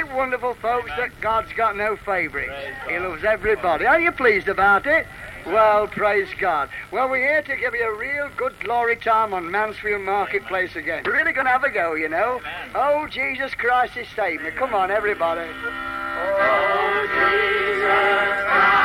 it wonderful, folks, that God's got no favourites? He loves everybody. Are you pleased about it? Well, praise God. Well, we're here to give you a real good glory time on Mansfield Marketplace again. We're really going to have a go, you know. Oh, Jesus Christ is saving me. Come on, everybody. Oh, Jesus Christ.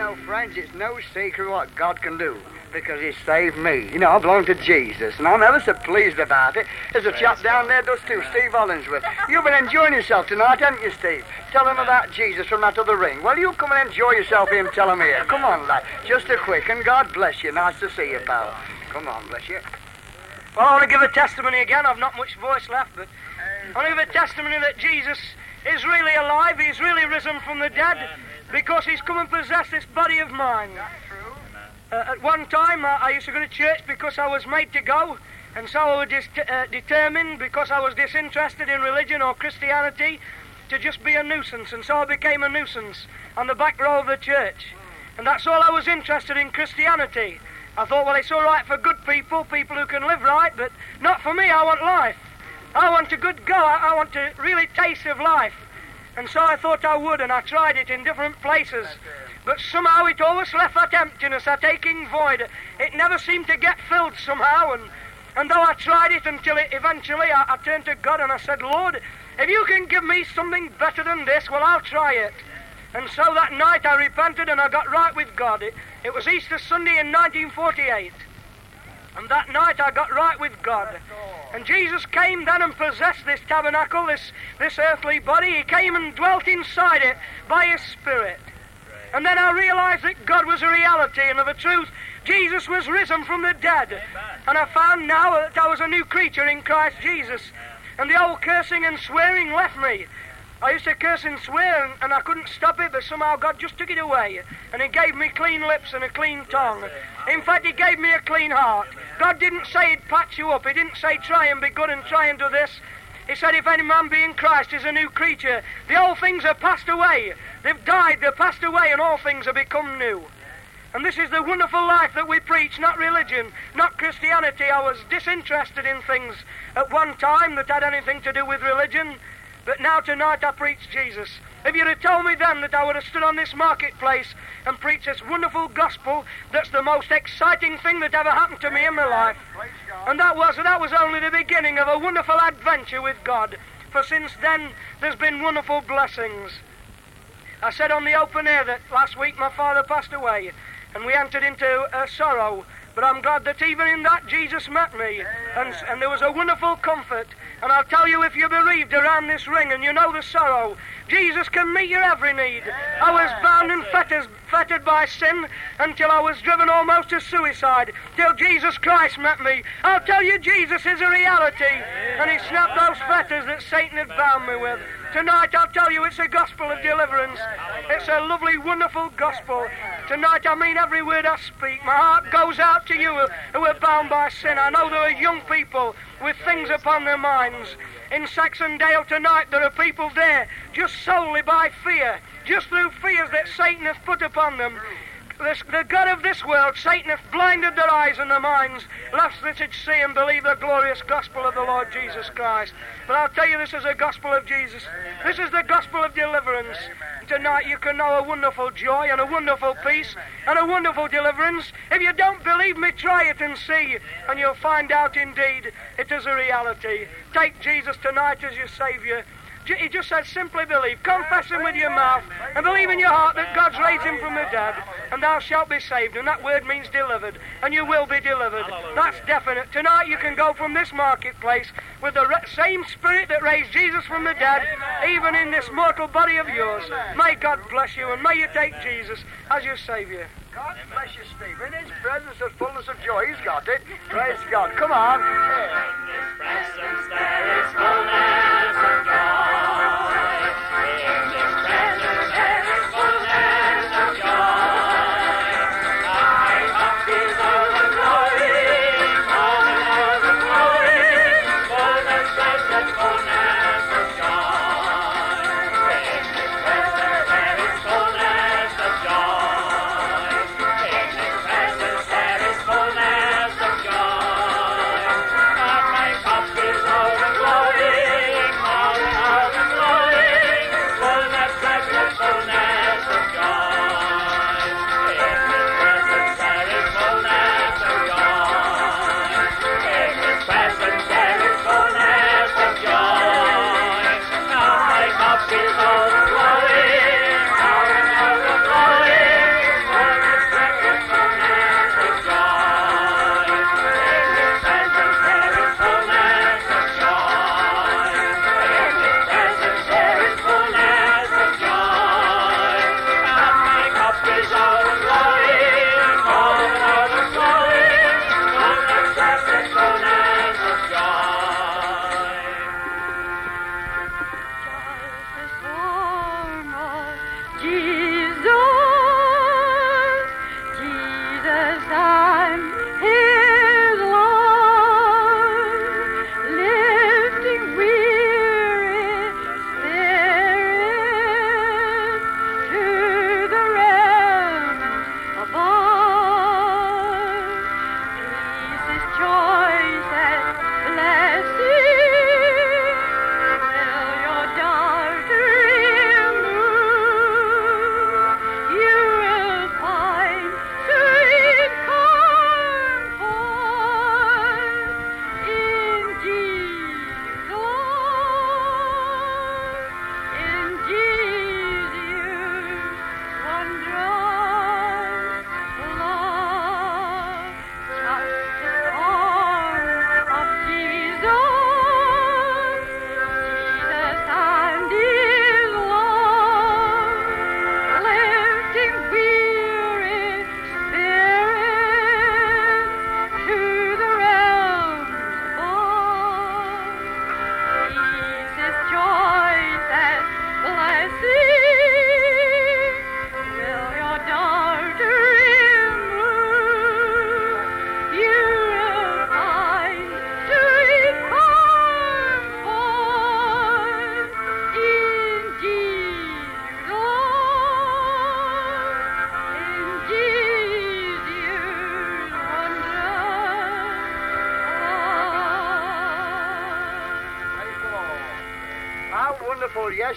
Know, friends, it's no secret what God can do because He saved me. You know, I belong to Jesus, and I'm ever so pleased about it. There's a chap down there does too, Steve Hollingsworth. You've been enjoying yourself tonight, haven't you, Steve? Tell him about Jesus from that other ring. Well, you come and enjoy yourself and tell him here. Come on, lad. Just a quick, and God bless you. Nice to see you, pal. Come on, bless you. Well, I want to give a testimony again. I've not much voice left, but I want to give a testimony that Jesus is really alive. He's really risen from the dead because he's come and possessed this body of mine. Uh, at one time, uh, I used to go to church because I was made to go, and so I was dis- uh, determined, because I was disinterested in religion or Christianity, to just be a nuisance, and so I became a nuisance on the back row of the church. And that's all I was interested in Christianity. I thought, well, it's all right for good people, people who can live right, but not for me. I want life. I want a good go. I, I want to really taste of life. And so I thought I would, and I tried it in different places. But somehow it always left that emptiness, that aching void. It never seemed to get filled somehow. And, and though I tried it until it eventually I, I turned to God and I said, Lord, if you can give me something better than this, well, I'll try it. And so that night I repented and I got right with God. It, it was Easter Sunday in 1948. And that night I got right with God. And Jesus came then and possessed this tabernacle, this, this earthly body. He came and dwelt inside it by His Spirit. And then I realized that God was a reality and of a truth. Jesus was risen from the dead. And I found now that I was a new creature in Christ Jesus. And the old cursing and swearing left me. I used to curse and swear, and, I couldn't stop it, but somehow God just took it away. And He gave me clean lips and a clean tongue. In fact, He gave me a clean heart. God didn't say He'd patch you up. He didn't say try and be good and try and do this. He said, If any man be in Christ is a new creature, the old things are passed away. They've died, they're passed away, and all things have become new. And this is the wonderful life that we preach, not religion, not Christianity. I was disinterested in things at one time that had anything to do with religion, but now tonight I preach Jesus. If you'd have told me then that I would have stood on this marketplace and preached this wonderful gospel, that's the most exciting thing that ever happened to me in my life. And that was that was only the beginning of a wonderful adventure with God. For since then there's been wonderful blessings. I said on the open air that last week my father passed away, and we entered into a sorrow. But I'm glad that even in that Jesus met me, and, and there was a wonderful comfort. And I'll tell you, if you're bereaved around this ring and you know the sorrow, Jesus can meet your every need. I was bound and fettered, fettered by sin until I was driven almost to suicide, till Jesus Christ met me. I'll tell you, Jesus is a reality, and He snapped those fetters that Satan had bound me with. Tonight, I'll tell you, it's a gospel of deliverance. It's a lovely, wonderful gospel. Tonight, I mean every word I speak. My heart goes out to you who are bound by sin. I know there are young people with things upon their minds. In Saxondale tonight, there are people there just solely by fear, just through fears that Satan has put upon them. The, God of this world, Satan, hath blinded their eyes and their minds, lest they should see and believe the glorious gospel of the Lord Jesus Christ. But I'll tell you, this is the gospel of Jesus. This is the gospel of deliverance. Tonight you can know a wonderful joy and a wonderful peace and a wonderful deliverance. If you don't believe me, try it and see, and you'll find out indeed it is a reality. Take Jesus tonight as your Savior. He just said, simply believe. Confess him with your mouth and believe in your heart that God's raised him from the dead, and thou shalt be saved. And that word means delivered, and you will be delivered. That's definite. Tonight you can go from this marketplace with the same spirit that raised Jesus from the dead, even in this mortal body of yours. May God bless you, and may you take Jesus as your Savior. God bless you, Steve. In His presence there's fullness of joy. He's got it. Praise God. Come on. presence there is fullness of joy.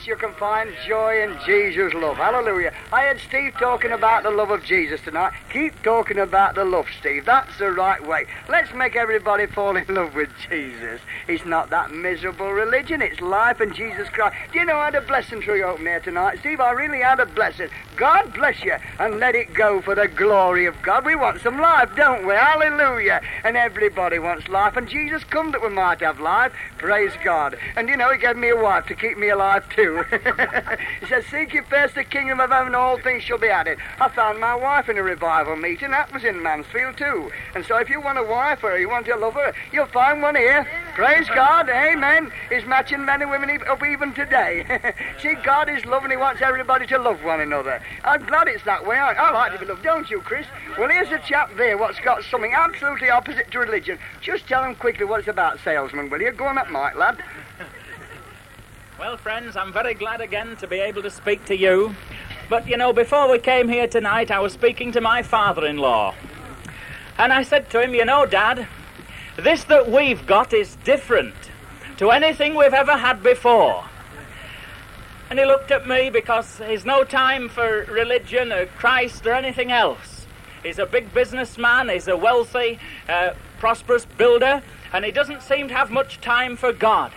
You can find joy in Jesus' love. Hallelujah. I had Steve talking about the love of Jesus tonight. Keep talking about the love, Steve. That's the right way. Let's make everybody fall in love with Jesus. It's not that miserable religion. It's life and Jesus Christ. Do you know I had a blessing through your open there tonight? Steve, I really had a blessing. God bless you and let it go for the glory of God. We want some life, don't we? Hallelujah. And everybody wants life. And Jesus come that we might have life. Praise God. And you know, he gave me a wife to keep me alive too. he says, Seek ye first the kingdom of heaven, all things shall be added. I found my wife in a revival meeting. That was in Mansfield too. And so if you want a wife or you want a lover, you'll find one here. Praise God. Amen. He's matching men and women up even today. See, God is love and he wants everybody to love one another. I'm glad it's that way. I, I like to be loved, don't you, Chris? Well, here's a chap there what's got something absolutely opposite to religion. Just tell him quickly what it's about, salesman, will you? Go on that mic, lad. Well, friends, I'm very glad again to be able to speak to you. But you know, before we came here tonight, I was speaking to my father in law. And I said to him, You know, Dad, this that we've got is different to anything we've ever had before. And he looked at me because he's no time for religion or Christ or anything else. He's a big businessman, he's a wealthy, uh, prosperous builder, and he doesn't seem to have much time for God.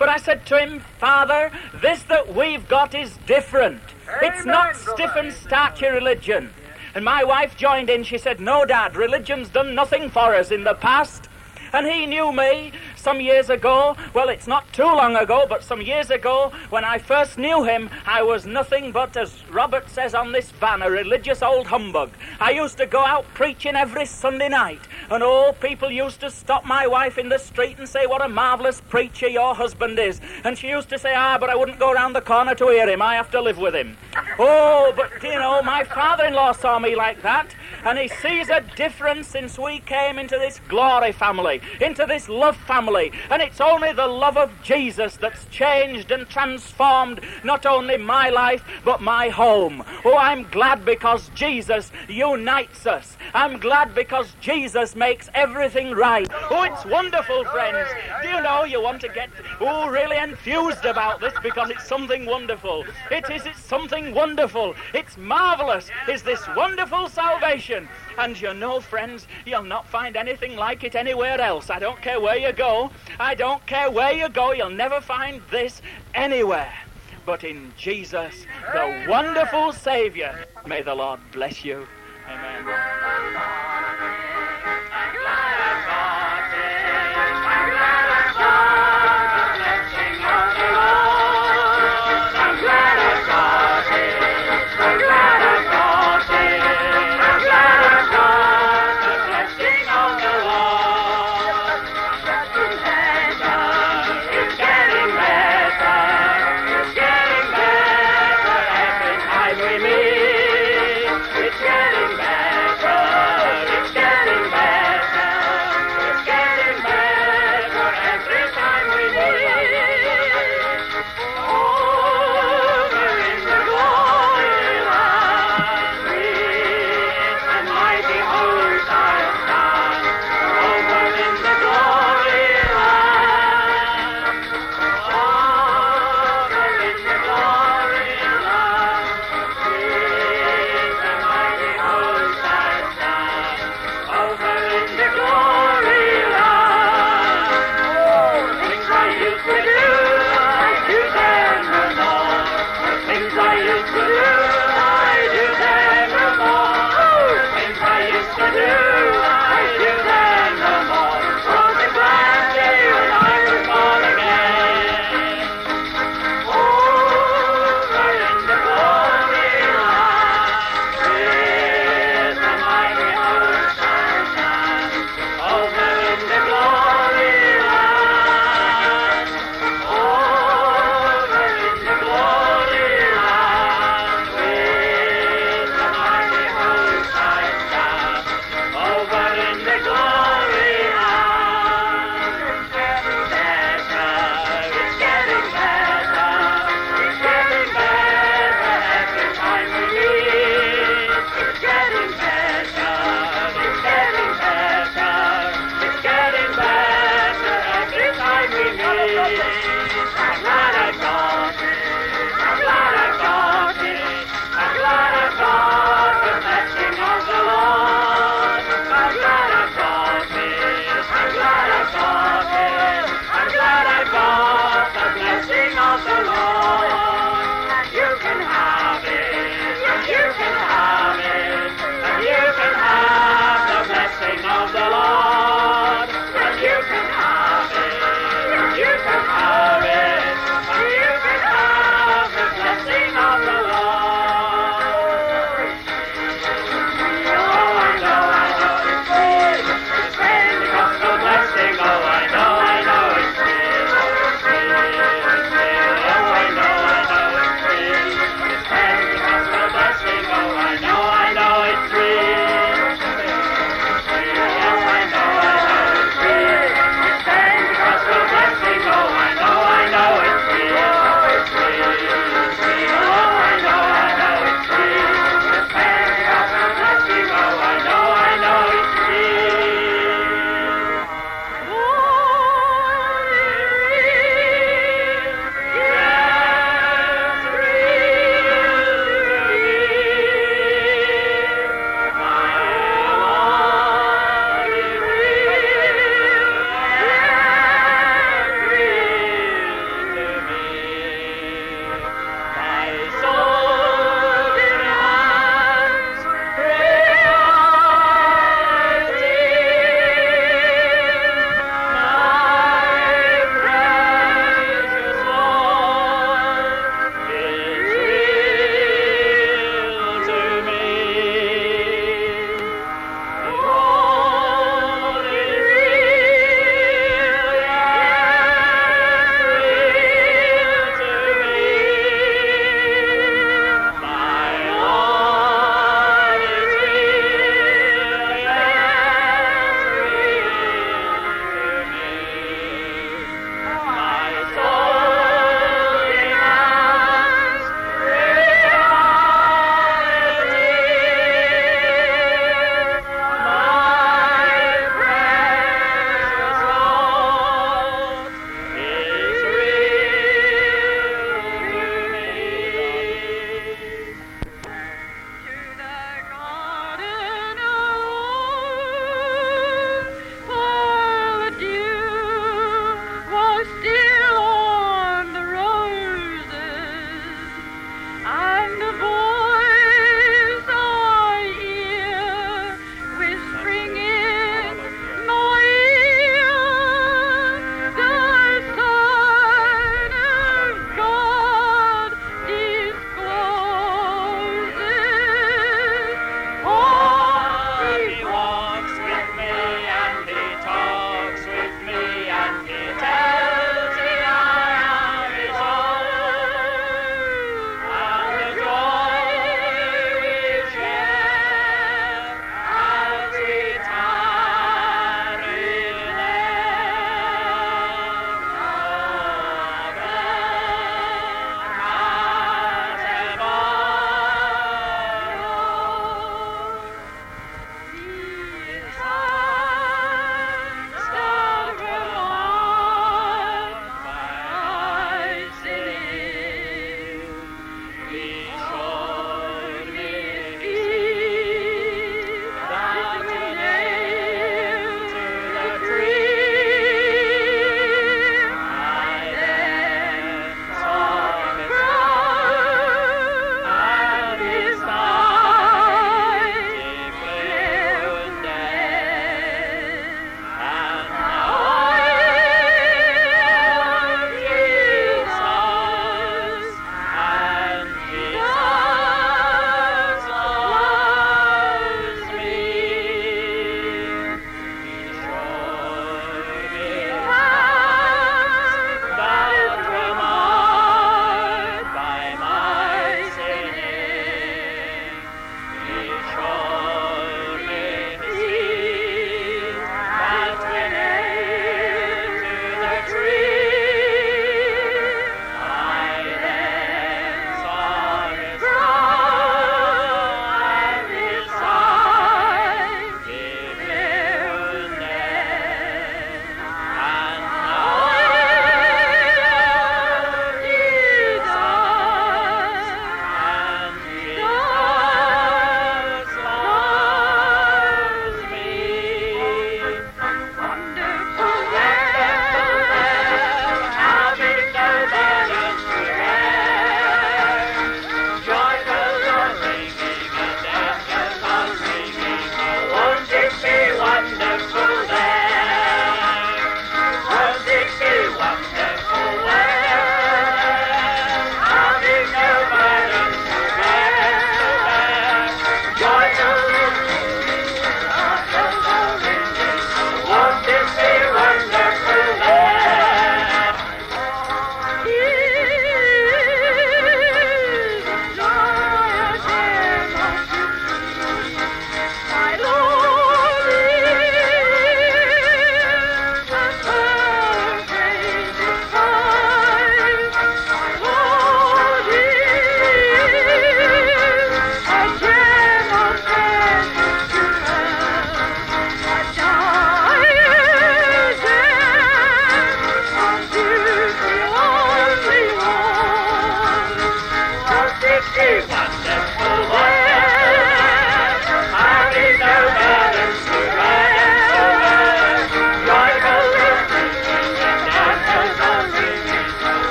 But I said to him, Father, this that we've got is different. it's not stiff and starchy religion. And my wife joined in. She said, No, Dad, religion's done nothing for us in the past. And he knew me some years ago. Well, it's not too long ago, but some years ago, when I first knew him, I was nothing but, as Robert says on this van, a religious old humbug. I used to go out preaching every Sunday night, and all people used to stop my wife in the street and say, What a marvelous preacher your husband is. And she used to say, Ah, but I wouldn't go round the corner to hear him. I have to live with him. Oh, but you know, my father in law saw me like that, and he sees a difference since we came into this glory family, into this love family. And it's only the love of Jesus that's changed and transformed not only my life, but my home. Oh, I'm glad because Jesus unites us. I'm glad because Jesus makes everything right. Oh, it's wonderful, friends. Do you know you want to get oh really enthused about this because it's something wonderful. It is, it's something wonderful. It's marvelous. Is this wonderful salvation? And you know, friends, you'll not find anything like it anywhere else. I don't care where you go. I don't care where you go. You'll never find this anywhere. But in Jesus, the wonderful Savior. May the Lord bless you. Amen.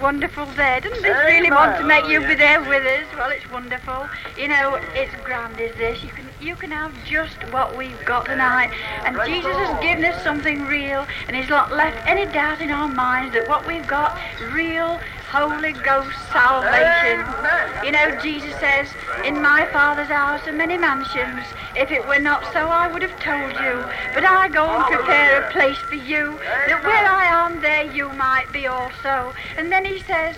Wonderful there? Doesn't this really want to make you be there with us? Well, it's wonderful. You know, it's grand, is this? You can you can have just what we've got tonight. And Jesus has given us something real, and He's not left any doubt in our minds that what we've got, real Holy Ghost salvation. You know, Jesus says, In my Father's house are many mansions. If it were not so, I would have told you. But I go and prepare a place for you, that where I am, there you might be also. And then he says,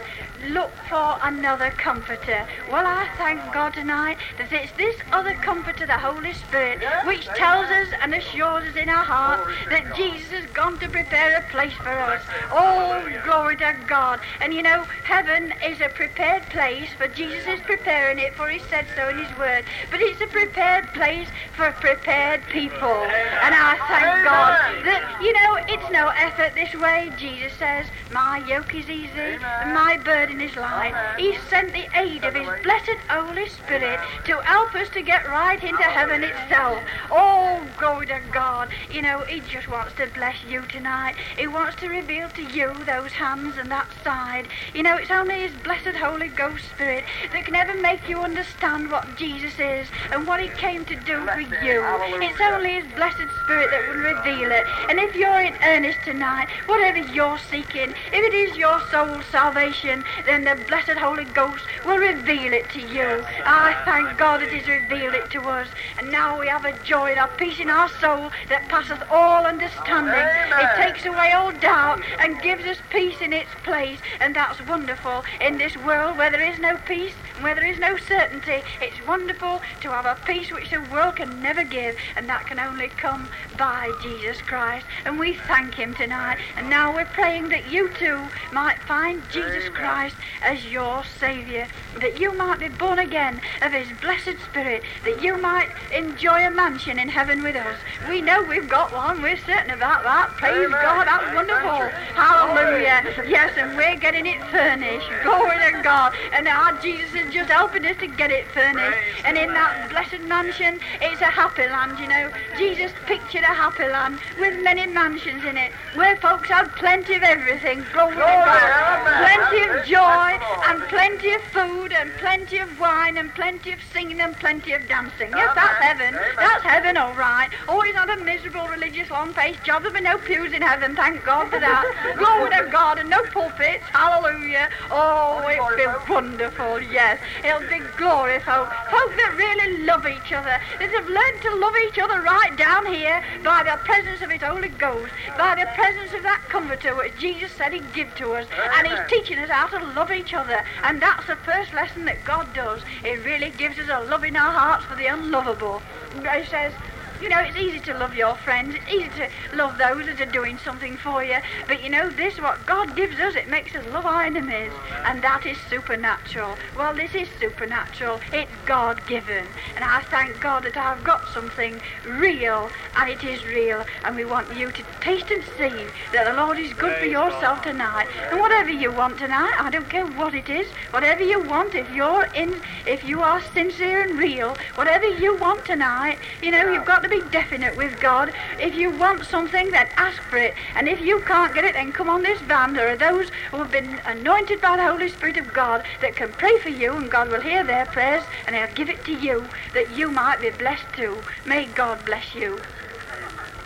Look for another comforter. Well, I thank God tonight that it's this other comforter, the Holy Spirit, which tells us and assures us in our heart that Jesus has gone to prepare a place for us. Oh, glory to God. And you know, heaven is a prepared place, for Jesus is preparing it, for he said so in his word. But it's a prepared place for prepared people. And I thank God that, you know, it's no effort this way. Jesus says, My yoke is easy and my burden is life. He sent the aid of his blessed Holy Spirit to help us to get right into heaven itself. Oh, glory to God. You know, he just wants to bless you tonight. He wants to reveal to you those hands and that side. You know, it's only his blessed Holy Ghost Spirit that can ever make you understand what Jesus is and what he came to do for you. It's only his blessed Spirit that will reveal it. And if you're in earnest tonight, whatever you're seeking, if it is your soul's salvation, then the blessed Holy Ghost will reveal it to you. I thank God that He's revealed it to us. And now we have a joy and a peace in our soul that passeth all understanding. It takes away all doubt and gives us peace in its place. And that's wonderful in this world where there is no peace and where there is no certainty. It's wonderful to have a peace which the world can never give. And that can only come by Jesus Christ. And we thank Him tonight. And now we're praying that you too might find Jesus Christ as your Saviour, that you might be born again of His blessed Spirit, that you might enjoy a mansion in heaven with us. We know we've got one, we're certain about that. Praise God, that's wonderful. Hallelujah. Yes, and we're getting it furnished. Glory to God. And our Jesus is just helping us to get it furnished. And in that blessed mansion, it's a happy land, you know. Jesus pictured a happy land with many mansions in it, where folks have plenty of everything. Glory to God. Plenty of joy and plenty of food and plenty of wine and plenty of singing and plenty of dancing. Yes, that's heaven. That's heaven, all right. Oh, it's not a miserable religious long-faced job. There'll be no pews in heaven, thank God for that. Glory to God and no pulpits. Hallelujah. Oh, it'll be wonderful, yes. It'll be glorious. Oh, folk. Folk that really love each other. That have learned to love each other right down here by the presence of His Holy Ghost, by the presence of that Comforter which Jesus said He'd give to us. And He's teaching us how to love each other. And that's the first lesson that God does. It really gives us a love in our hearts for the unlovable. He says, you know, it's easy to love your friends. It's easy to love those that are doing something for you. But you know, this, what God gives us, it makes us love our enemies. And that is supernatural. Well, this is supernatural. It's God given. And I thank God that I've got something real, and it is real. And we want you to taste and see that the Lord is good for yourself tonight. And whatever you want tonight, I don't care what it is, whatever you want, if you're in, if you are sincere and real, whatever you want tonight, you know, you've got to be definite with God. If you want something, then ask for it. And if you can't get it, then come on this van. There are those who have been anointed by the Holy Spirit of God that can pray for you, and God will hear their prayers, and He'll give it to you that you might be blessed too. May God bless you.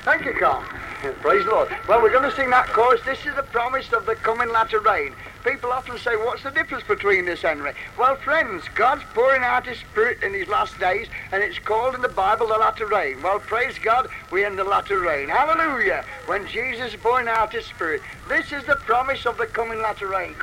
Thank you, Carl. Praise the Lord. Well, we're going to sing that chorus. This is the promise of the coming latter rain. People often say, what's the difference between this, Henry? Well, friends, God's pouring out His Spirit in these last days, and it's called in the Bible the latter rain. Well, praise God, we're in the latter rain. Hallelujah! When Jesus is pouring out His Spirit, this is the promise of the coming latter rain.